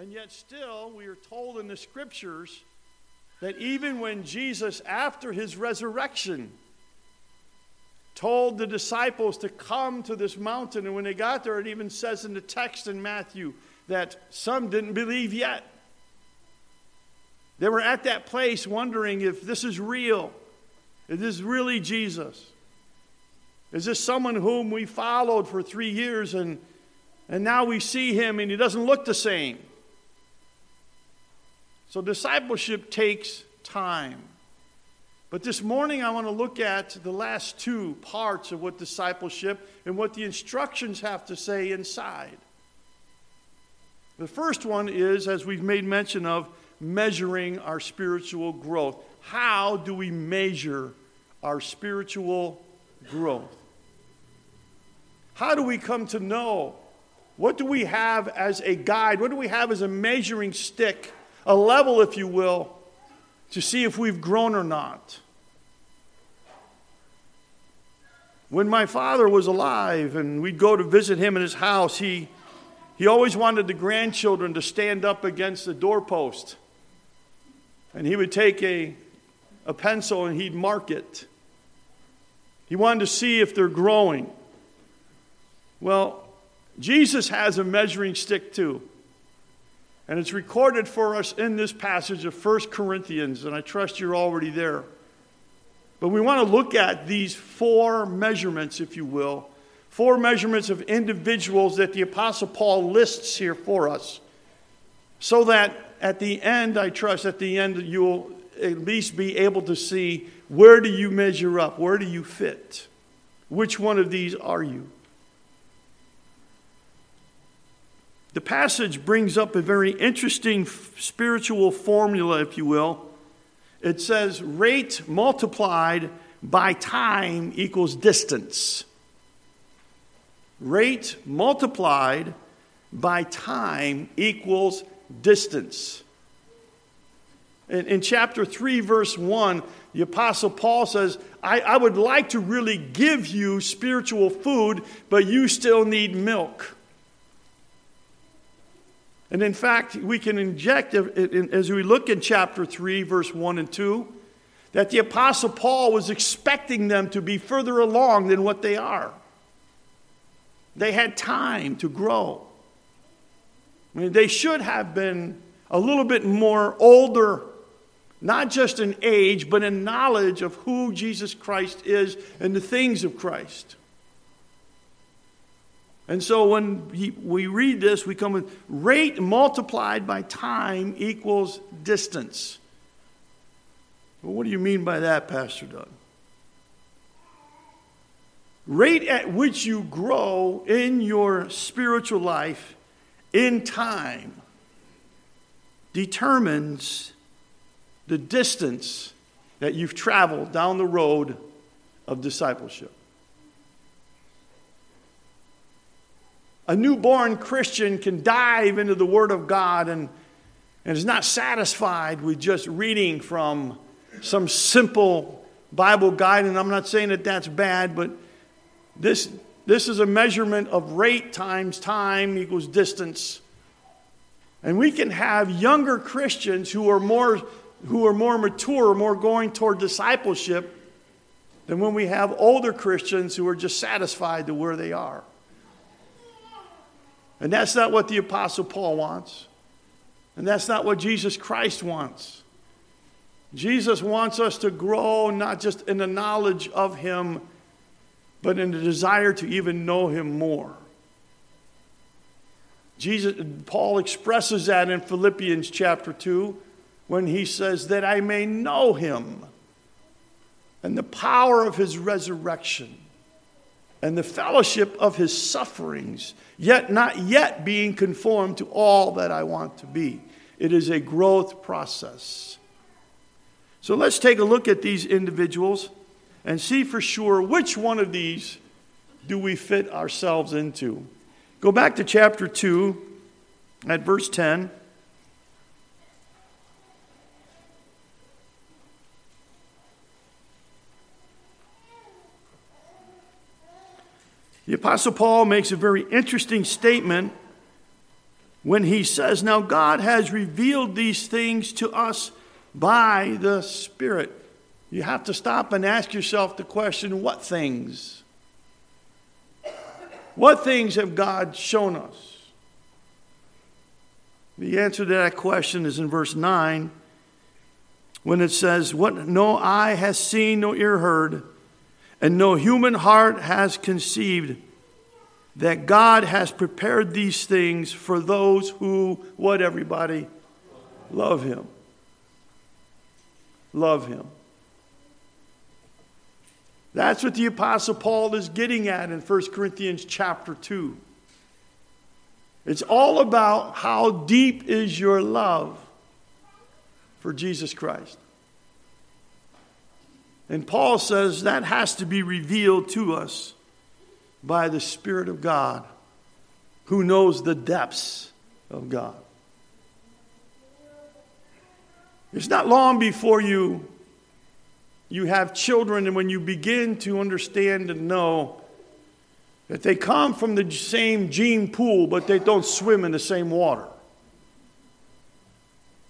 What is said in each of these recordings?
And yet, still, we are told in the scriptures that even when Jesus, after his resurrection, told the disciples to come to this mountain, and when they got there, it even says in the text in Matthew that some didn't believe yet. They were at that place wondering if this is real. Is this really Jesus? Is this someone whom we followed for three years and, and now we see him and he doesn't look the same? So, discipleship takes time. But this morning, I want to look at the last two parts of what discipleship and what the instructions have to say inside. The first one is, as we've made mention of, measuring our spiritual growth. How do we measure our spiritual growth? How do we come to know? What do we have as a guide? What do we have as a measuring stick, a level, if you will, to see if we've grown or not? When my father was alive and we'd go to visit him in his house, he, he always wanted the grandchildren to stand up against the doorpost and he would take a, a pencil and he'd mark it. He wanted to see if they're growing. Well, Jesus has a measuring stick too. And it's recorded for us in this passage of 1 Corinthians, and I trust you're already there. But we want to look at these four measurements, if you will, four measurements of individuals that the Apostle Paul lists here for us, so that at the end, I trust, at the end, you'll at least be able to see where do you measure up? Where do you fit? Which one of these are you? The passage brings up a very interesting spiritual formula, if you will. It says rate multiplied by time equals distance. Rate multiplied by time equals distance. In, in, chapter 3, verse 1, the Apostle Paul says, I, I would like to really give you spiritual food, but you still need milk. And in fact, we can inject, as we look in chapter 3, verse 1 and 2, that the Apostle Paul was expecting them to be further along than what they are. They had time to grow. I mean, they should have been a little bit more older, not just in age, but in knowledge of who Jesus Christ is and the things of Christ. And so when he, we read this, we come with rate multiplied by time equals distance. Well, what do you mean by that, Pastor Doug? Rate at which you grow in your spiritual life in time determines the distance that you've traveled down the road of discipleship. A newborn Christian can dive into the Word of God and, and is not satisfied with just reading from some simple Bible guide. And I'm not saying that that's bad, but this this is a measurement of rate times time equals distance. And we can have younger Christians who are more, who are more mature, more going toward discipleship, than when we have older Christians who are just satisfied to where they are. And that's not what the Apostle Paul wants. And that's not what Jesus Christ wants. Jesus wants us to grow not just in the knowledge of Him but in the desire to even know him more. Jesus, Paul expresses that in Philippians chapter 2 when he says, That I may know him and the power of his resurrection and the fellowship of his sufferings, yet not yet being conformed to all that I want to be. It is a growth process. So let's take a look at these individuals and see for sure which one of these do we fit ourselves into. Go back to chapter 2 at verse 10. The Apostle Paul makes a very interesting statement when he says, Now God has revealed these things to us by the Spirit. You have to stop and ask yourself the question what things? What things have God shown us? The answer to that question is in verse 9 when it says, What no eye has seen, no ear heard, and no human heart has conceived, that God has prepared these things for those who, what everybody? Love Him. Love Him. That's what the Apostle Paul is getting at in 1 Corinthians chapter 2. It's all about how deep is your love for Jesus Christ. And Paul says that has to be revealed to us by the Spirit of God who knows the depths of God. It's not long before you, you have children, and when you begin to understand and know that they come from the same gene pool, but they don't swim in the same water.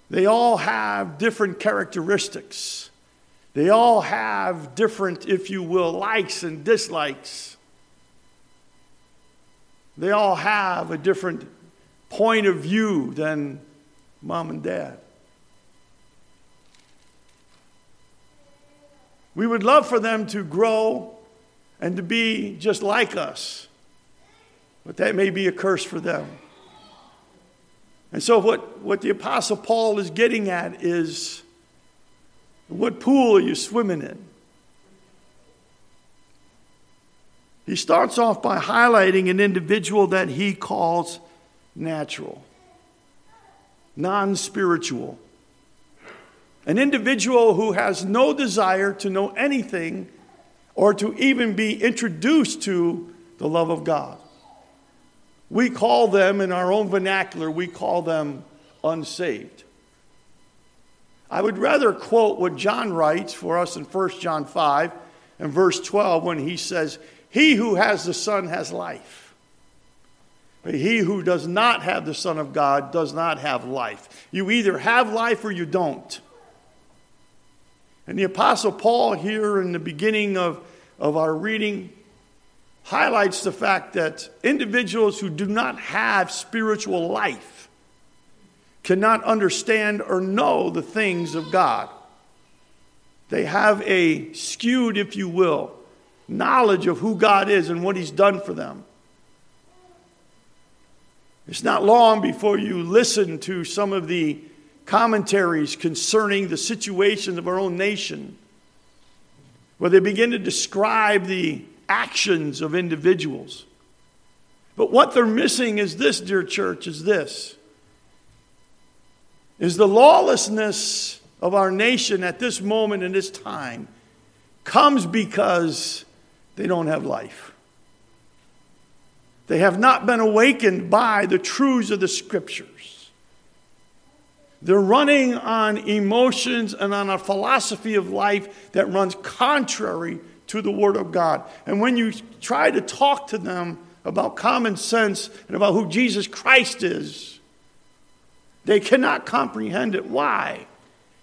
They all have different characteristics. They all have different, if you will, likes and dislikes. They all have a different point of view than mom and dad. We would love for them to grow and to be just like us, but that may be a curse for them. And so, what, what the Apostle Paul is getting at is what pool are you swimming in? He starts off by highlighting an individual that he calls natural, non spiritual. An individual who has no desire to know anything or to even be introduced to the love of God. We call them, in our own vernacular, we call them unsaved. I would rather quote what John writes for us in 1 John 5 and verse 12 when he says, He who has the Son has life. But he who does not have the Son of God does not have life. You either have life or you don't. And the Apostle Paul, here in the beginning of, of our reading, highlights the fact that individuals who do not have spiritual life cannot understand or know the things of God. They have a skewed, if you will, knowledge of who God is and what He's done for them. It's not long before you listen to some of the commentaries concerning the situation of our own nation, where they begin to describe the actions of individuals. But what they're missing is this, dear church, is this. Is the lawlessness of our nation at this moment in this time comes because they don't have life. They have not been awakened by the truths of the scriptures. They're running on emotions and on a philosophy of life that runs contrary to the Word of God. And when you try to talk to them about common sense and about who Jesus Christ is, they cannot comprehend it. Why?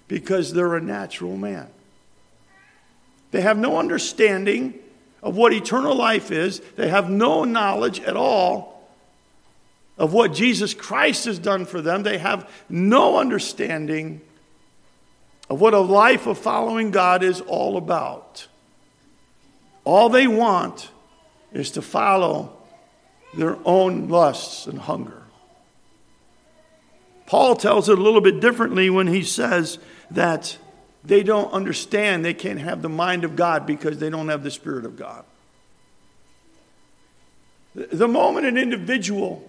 Because they're a natural man. They have no understanding of what eternal life is, they have no knowledge at all of what Jesus Christ has done for them. They have no understanding of what a life of following God is all about. All they want is to follow their own lusts and hunger. Paul tells it a little bit differently when he says that they don't understand, they can't have the mind of God because they don't have the Spirit of God. The moment an individual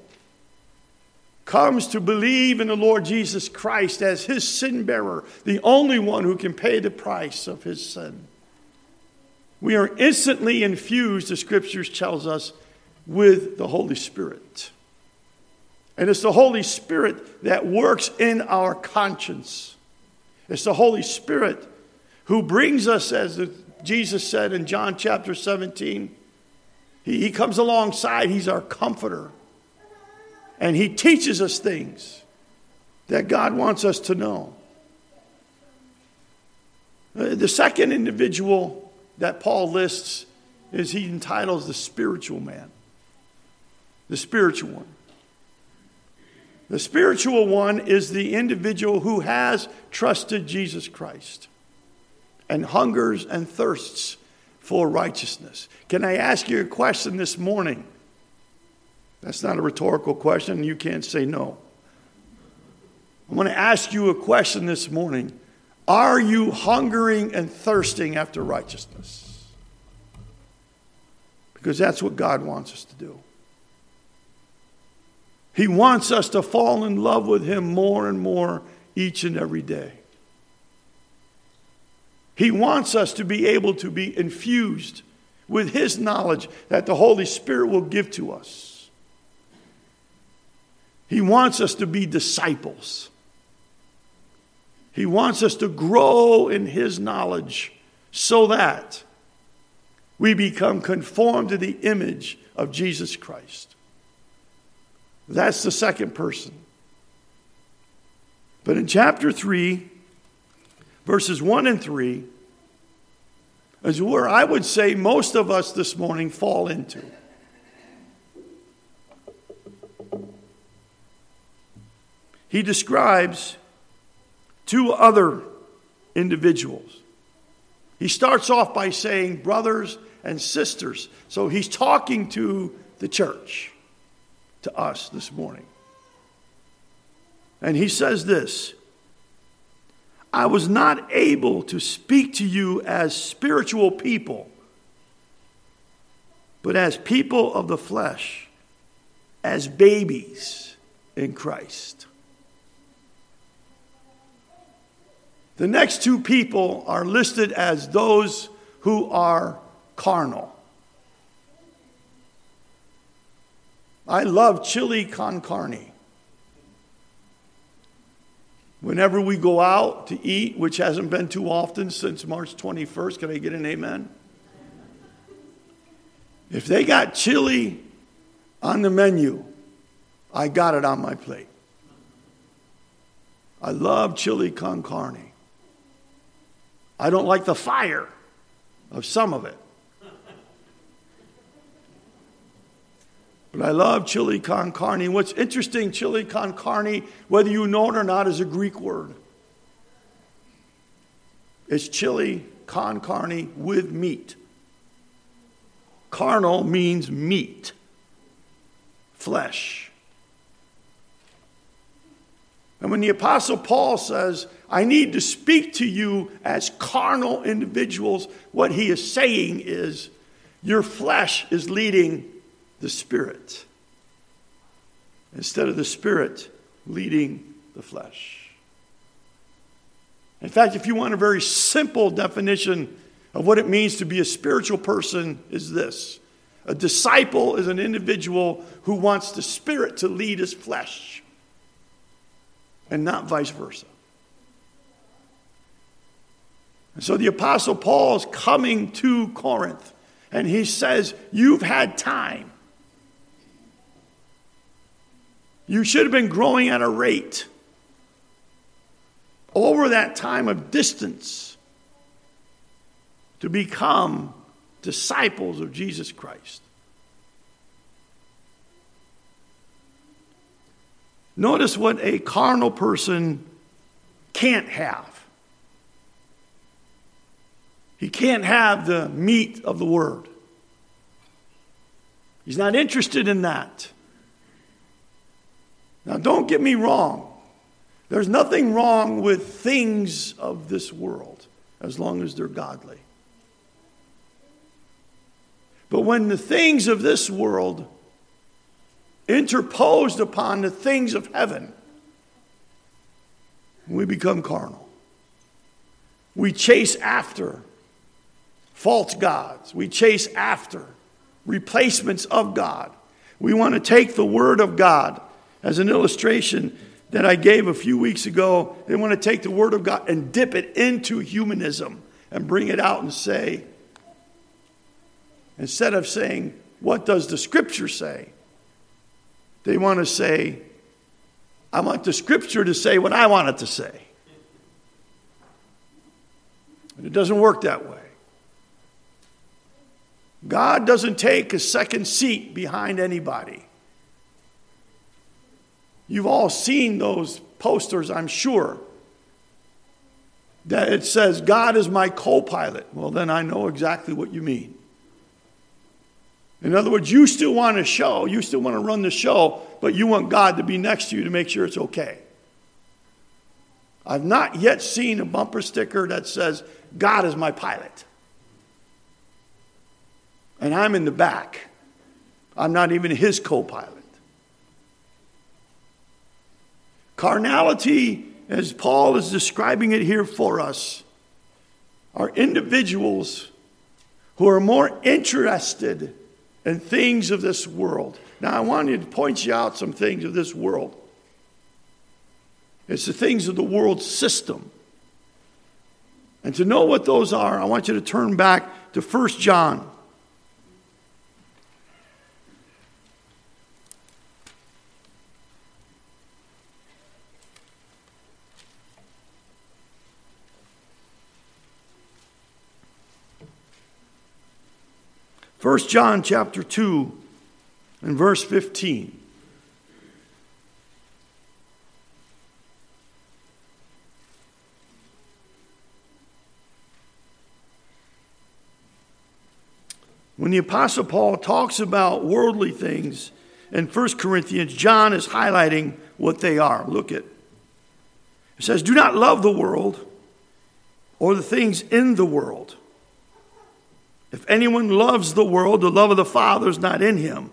comes to believe in the Lord Jesus Christ as his sin bearer, the only one who can pay the price of his sin, we are instantly infused, the scriptures tells us, with the Holy Spirit. And it's the Holy Spirit that works in our conscience. It's the Holy Spirit who brings us, as Jesus said in John chapter 17, he, he comes alongside, he's our comforter. And he teaches us things that God wants us to know. Uh, the second individual that Paul lists is he entitles the spiritual man. The spiritual one. The spiritual one is the individual who has trusted Jesus Christ and hungers and thirsts for righteousness. Can I ask you a question this morning? That's not a rhetorical question. You can't say no. I'm going to ask you a question this morning. Are you hungering and thirsting after righteousness? Because that's what God wants us to do. He wants us to fall in love with Him more and more each and every day. He wants us to be able to be infused with His knowledge that the Holy Spirit will give to us. He wants us to be disciples. He wants us to grow in His knowledge so that we become conformed to the image of Jesus Christ. That's the second person. But in chapter 3, verses 1 and 3, is where I would say most of us this morning fall into. He describes two other individuals. He starts off by saying brothers and sisters. So he's talking to the church to us this morning. And he says this I was not able to speak to you as spiritual people, but as people of the flesh, as babies in Christ. The next two people are listed as those who are carnal. I love chili con carne. Whenever we go out to eat, which hasn't been too often since March 21st, can I get an amen? If they got chili on the menu, I got it on my plate. I love chili con carne. I don't like the fire of some of it. But I love chili con carne. What's interesting, chili con carne, whether you know it or not, is a Greek word. It's chili con carne with meat. Carnal means meat, flesh. And when the Apostle Paul says, I need to speak to you as carnal individuals, what he is saying is, your flesh is leading the Spirit instead of the Spirit leading the flesh. In fact, if you want a very simple definition of what it means to be a spiritual person is this. A disciple is an individual who wants the spirit to lead his flesh and not vice versa. And so the apostle Paul is coming to Corinth and he says, "You've had time You should have been growing at a rate over that time of distance to become disciples of Jesus Christ. Notice what a carnal person can't have. He can't have the meat of the word. He's not interested in that. Now, don't get me wrong. There's nothing wrong with things of this world as long as they're godly. But when the things of this world interposed upon the things of heaven, we become carnal. We chase after false gods. We chase after replacements of God. We want to take the Word of God as an illustration that I gave a few weeks ago, they want to take the Word of God and dip it into humanism and bring it out and say, instead of saying, What does the Scripture say? They want to say, I want the scripture to say what I want it to say. And it doesn't work that way. God doesn't take a second seat behind anybody. You've all seen those posters, I'm sure, that it says, God is my co pilot. Well, then I know exactly what you mean. In other words, you still want to show, you still want to run the show, but you want God to be next to you to make sure it's okay. I've not yet seen a bumper sticker that says, God is my pilot. And I'm in the back. I'm not even his co pilot. Carnality, as Paul is describing it here for us, are individuals who are more interested in things of this world. Now, I wanted to point you out some things of this world. It's the things of the world system. And to know what those are, I want you to turn back to 1 John. First John chapter 2 and verse 15. When the Apostle Paul talks about worldly things in 1 Corinthians, John is highlighting what they are. Look at it says, Do not love the world or the things in the world. If anyone loves the world, the love of the Father is not in him.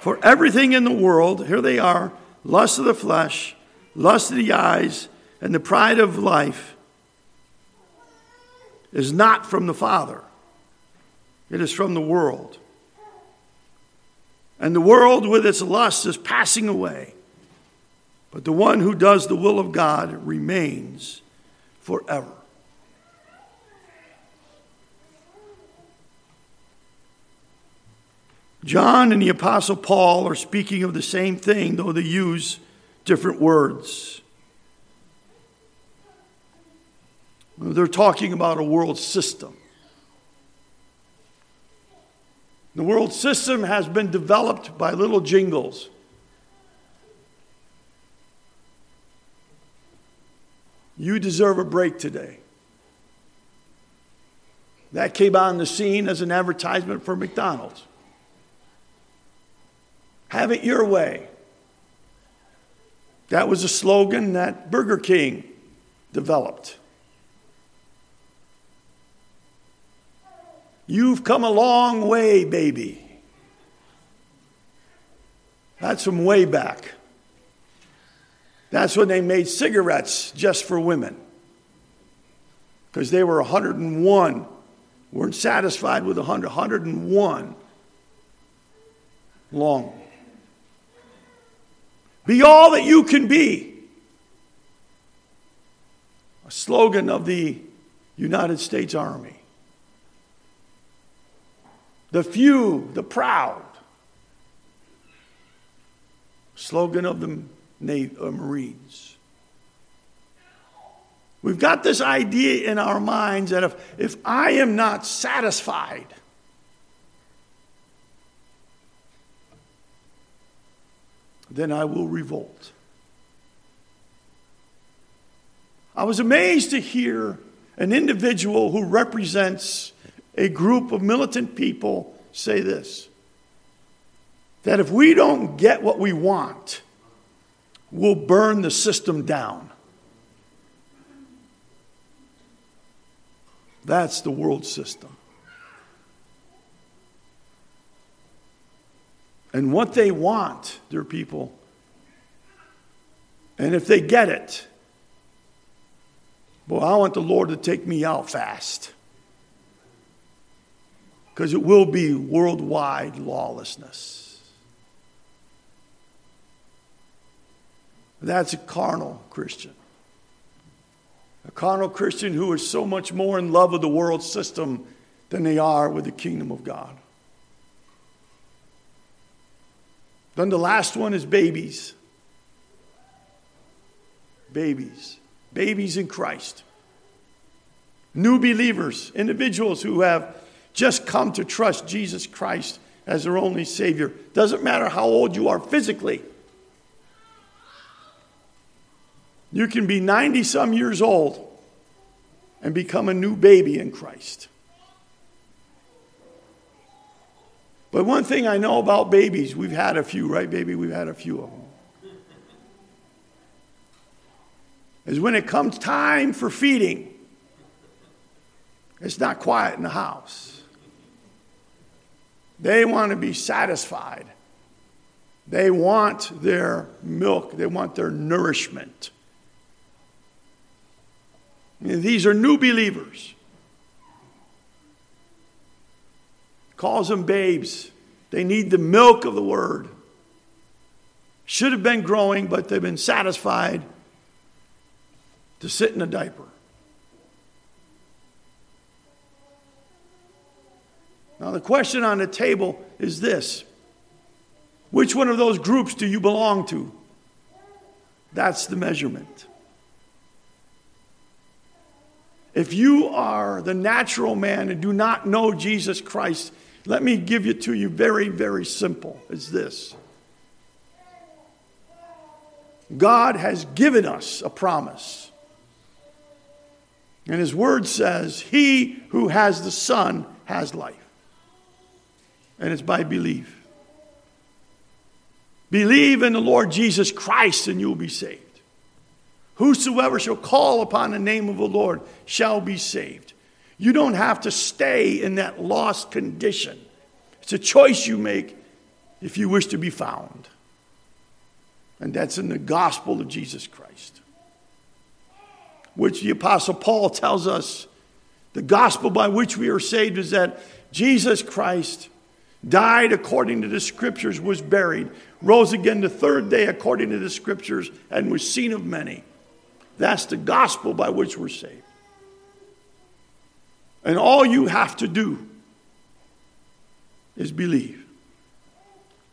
For everything in the world, here they are lust of the flesh, lust of the eyes, and the pride of life is not from the Father it is from the world. And the world with its lust is passing away. But the one who does the will of God remains forever. John and the Apostle Paul are speaking of the same thing, though they use different words. They're talking about a world system. The world system has been developed by little jingles. You deserve a break today. That came on the scene as an advertisement for McDonald's. Have it your way. That was a slogan that Burger King developed. You've come a long way, baby. That's from way back. That's when they made cigarettes just for women. Because they were 101, weren't satisfied with 100, 101 long. Be all that you can be. A slogan of the United States Army the few, the proud. Slogan of the uh, Marines. We've got this idea in our minds that if, if I am not satisfied, then I will revolt. I was amazed to hear an individual who represents a group of militant people say this that if we don't get what we want, we'll burn the system down. That's the world system. And what they want, their people, and if they get it, well, I want the Lord to take me out fast because it will be worldwide lawlessness. That's a carnal Christian. A carnal Christian who is so much more in love with the world system than they are with the kingdom of God. Then the last one is babies. Babies. Babies in Christ. New believers, individuals who have just come to trust Jesus Christ as their only Savior. Doesn't matter how old you are physically. You can be 90 some years old and become a new baby in Christ. But one thing I know about babies, we've had a few, right, baby? We've had a few of them. Is when it comes time for feeding, it's not quiet in the house. They want to be satisfied. They want their milk, they want their nourishment. These are new believers. Calls them babes. They need the milk of the word. Should have been growing, but they've been satisfied to sit in a diaper. Now, the question on the table is this Which one of those groups do you belong to? That's the measurement. If you are the natural man and do not know Jesus Christ, let me give it to you very, very simple. It's this God has given us a promise. And his word says, He who has the Son has life and it's by belief. Believe in the Lord Jesus Christ and you'll be saved. Whosoever shall call upon the name of the Lord shall be saved. You don't have to stay in that lost condition. It's a choice you make if you wish to be found. And that's in the gospel of Jesus Christ, which the Apostle Paul tells us the gospel by which we are saved is that Jesus Christ died according to the scriptures, was buried, rose again the third day according to the scriptures, and was seen of many. That's the gospel by which we're saved. And all you have to do is believe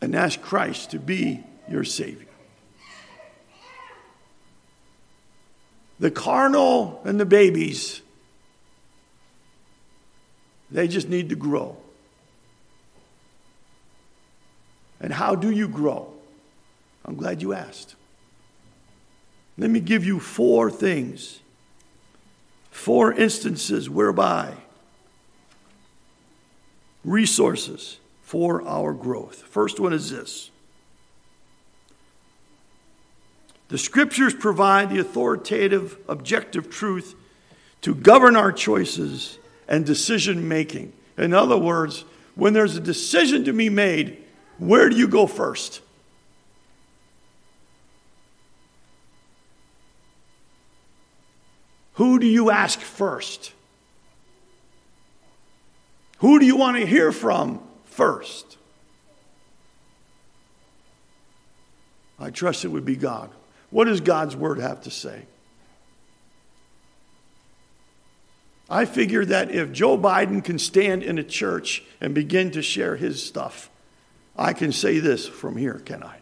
and ask Christ to be your Savior. The carnal and the babies, they just need to grow. And how do you grow? I'm glad you asked. Let me give you four things, four instances whereby resources for our growth. First one is this the scriptures provide the authoritative, objective truth to govern our choices and decision making. In other words, when there's a decision to be made, where do you go first? Who do you ask first? Who do you want to hear from first? I trust it would be God. What does God's word have to say? I figure that if Joe Biden can stand in a church and begin to share his stuff, I can say this from here, can I?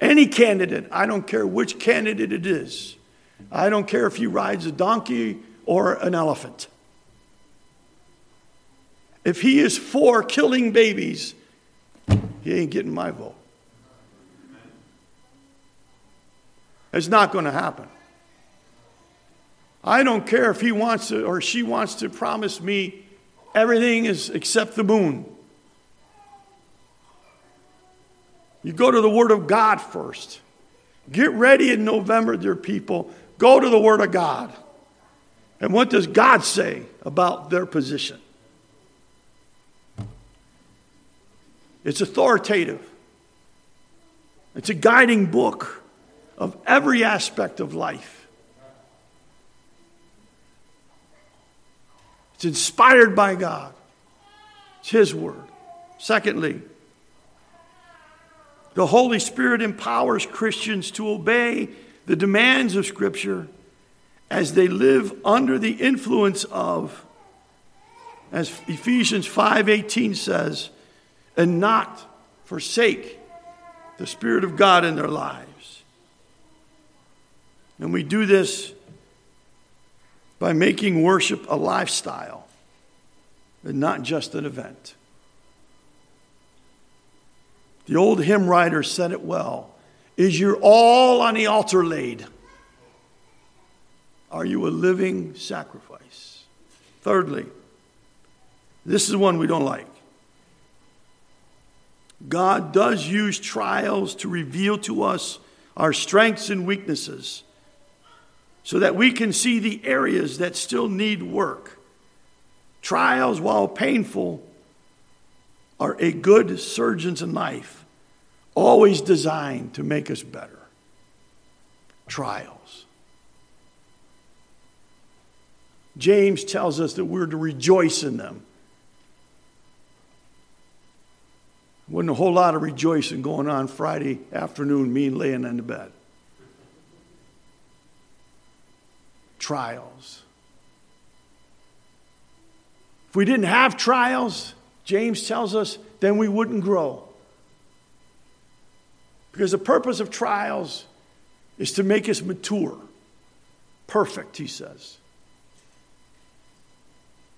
Any candidate, I don't care which candidate it is, I don't care if he rides a donkey or an elephant. If he is for killing babies, he ain't getting my vote. It's not going to happen. I don't care if he wants to or she wants to promise me Everything is except the moon. You go to the Word of God first. Get ready in November, dear people. Go to the Word of God. And what does God say about their position? It's authoritative, it's a guiding book of every aspect of life. It's inspired by God, it's His Word. Secondly, the Holy Spirit empowers Christians to obey the demands of Scripture as they live under the influence of, as Ephesians 5:18 says, and not forsake the Spirit of God in their lives. And we do this by making worship a lifestyle and not just an event. The old hymn writer said it well Is your all on the altar laid? Are you a living sacrifice? Thirdly, this is one we don't like. God does use trials to reveal to us our strengths and weaknesses so that we can see the areas that still need work. Trials, while painful, are a good surgeon's knife, always designed to make us better. Trials. James tells us that we're to rejoice in them. Wasn't a whole lot of rejoicing going on Friday afternoon, me laying in the bed. Trials. If we didn't have trials, James tells us, then we wouldn't grow. Because the purpose of trials is to make us mature, perfect, he says.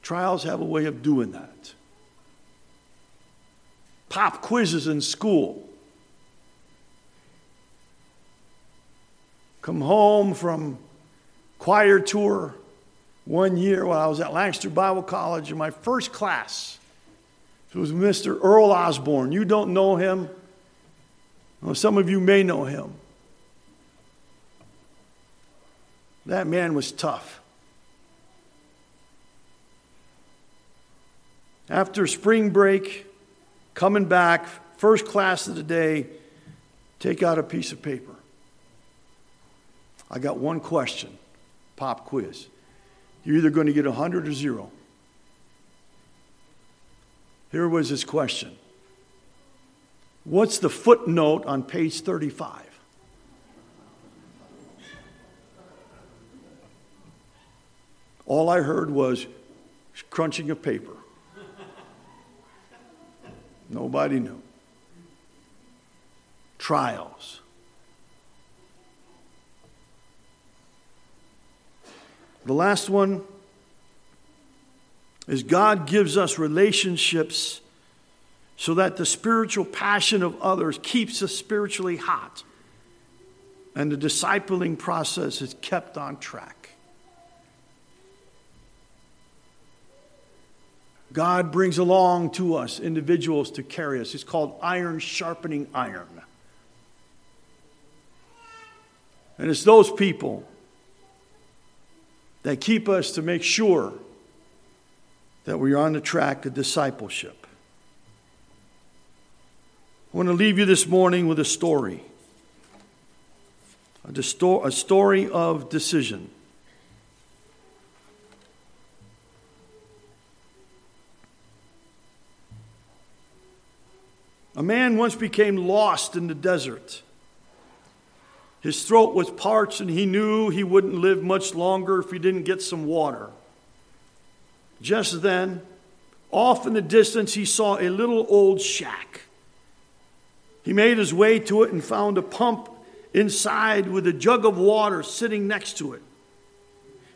Trials have a way of doing that. Pop quizzes in school. Come home from choir tour one year when I was at Lancaster Bible College in my first class. It was Mr. Earl Osborne. You don't know him. Well, some of you may know him. That man was tough. After spring break, coming back, first class of the day, take out a piece of paper. I got one question, pop quiz. You're either going to get 100 or zero. Here was his question What's the footnote on page 35? All I heard was crunching of paper. Nobody knew. Trials. The last one is God gives us relationships so that the spiritual passion of others keeps us spiritually hot and the discipling process is kept on track. God brings along to us individuals to carry us. It's called iron sharpening iron. And it's those people that keep us to make sure that we are on the track of discipleship. I want to leave you this morning with a story a story of decision. A man once became lost in the desert. His throat was parched, and he knew he wouldn't live much longer if he didn't get some water. Just then, off in the distance, he saw a little old shack. He made his way to it and found a pump inside with a jug of water sitting next to it.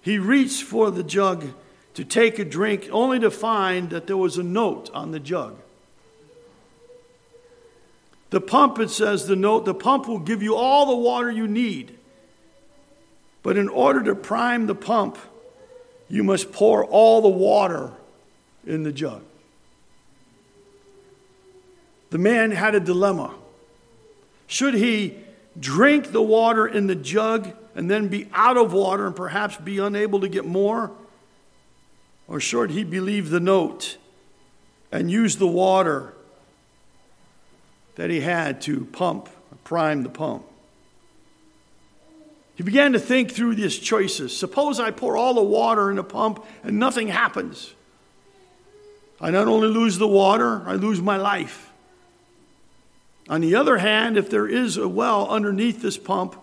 He reached for the jug to take a drink, only to find that there was a note on the jug. The pump, it says, the note, the pump will give you all the water you need. But in order to prime the pump, you must pour all the water in the jug. The man had a dilemma. Should he drink the water in the jug and then be out of water and perhaps be unable to get more? Or should he believe the note and use the water that he had to pump, prime the pump. He began to think through these choices. Suppose I pour all the water in the pump and nothing happens. I not only lose the water, I lose my life. On the other hand, if there is a well underneath this pump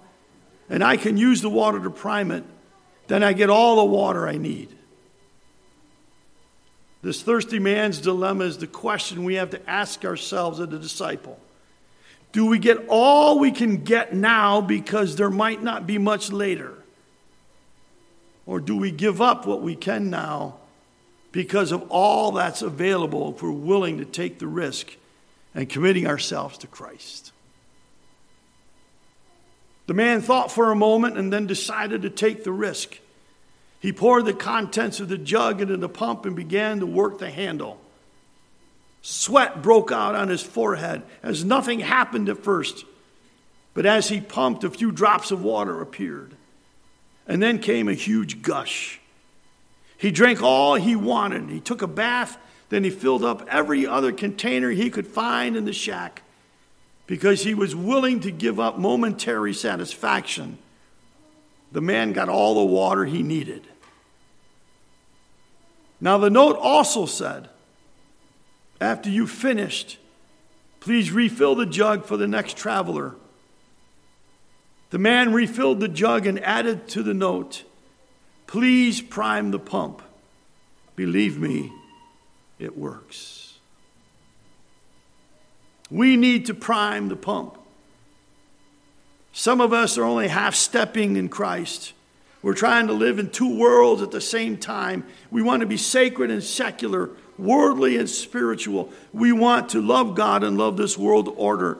and I can use the water to prime it, then I get all the water I need. This thirsty man's dilemma is the question we have to ask ourselves as a disciple. Do we get all we can get now because there might not be much later? Or do we give up what we can now because of all that's available if we're willing to take the risk and committing ourselves to Christ? The man thought for a moment and then decided to take the risk. He poured the contents of the jug into the pump and began to work the handle. Sweat broke out on his forehead as nothing happened at first. But as he pumped, a few drops of water appeared. And then came a huge gush. He drank all he wanted. He took a bath, then he filled up every other container he could find in the shack because he was willing to give up momentary satisfaction. The man got all the water he needed. Now, the note also said, after you've finished, please refill the jug for the next traveler. The man refilled the jug and added to the note, Please prime the pump. Believe me, it works. We need to prime the pump. Some of us are only half stepping in Christ. We're trying to live in two worlds at the same time. We want to be sacred and secular, worldly and spiritual. We want to love God and love this world order.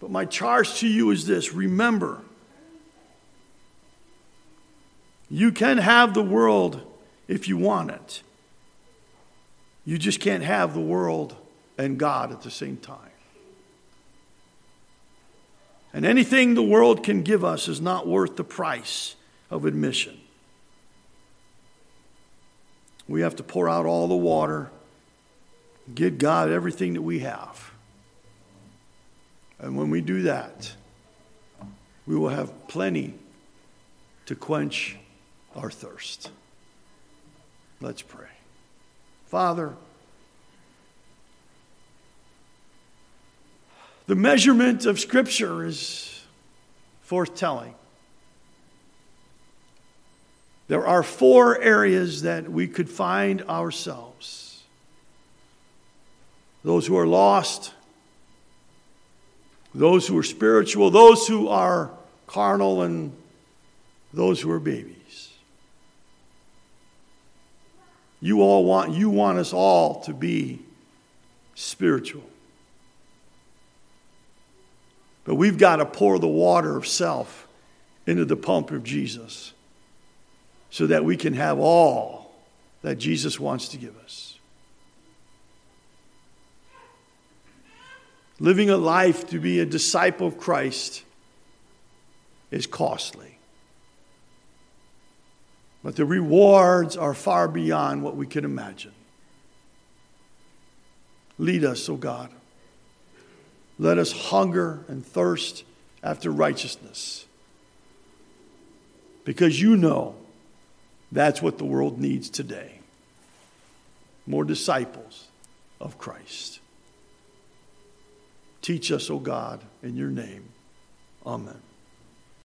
But my charge to you is this remember, you can have the world if you want it. You just can't have the world and God at the same time. And anything the world can give us is not worth the price of admission. We have to pour out all the water, give God everything that we have. And when we do that, we will have plenty to quench our thirst. Let's pray. Father, The measurement of Scripture is forthtelling. There are four areas that we could find ourselves those who are lost, those who are spiritual, those who are carnal, and those who are babies. You all want you want us all to be spiritual. But we've got to pour the water of self into the pump of Jesus so that we can have all that Jesus wants to give us. Living a life to be a disciple of Christ is costly. But the rewards are far beyond what we can imagine. Lead us, O oh God. Let us hunger and thirst after righteousness. Because you know that's what the world needs today more disciples of Christ. Teach us, O God, in your name. Amen.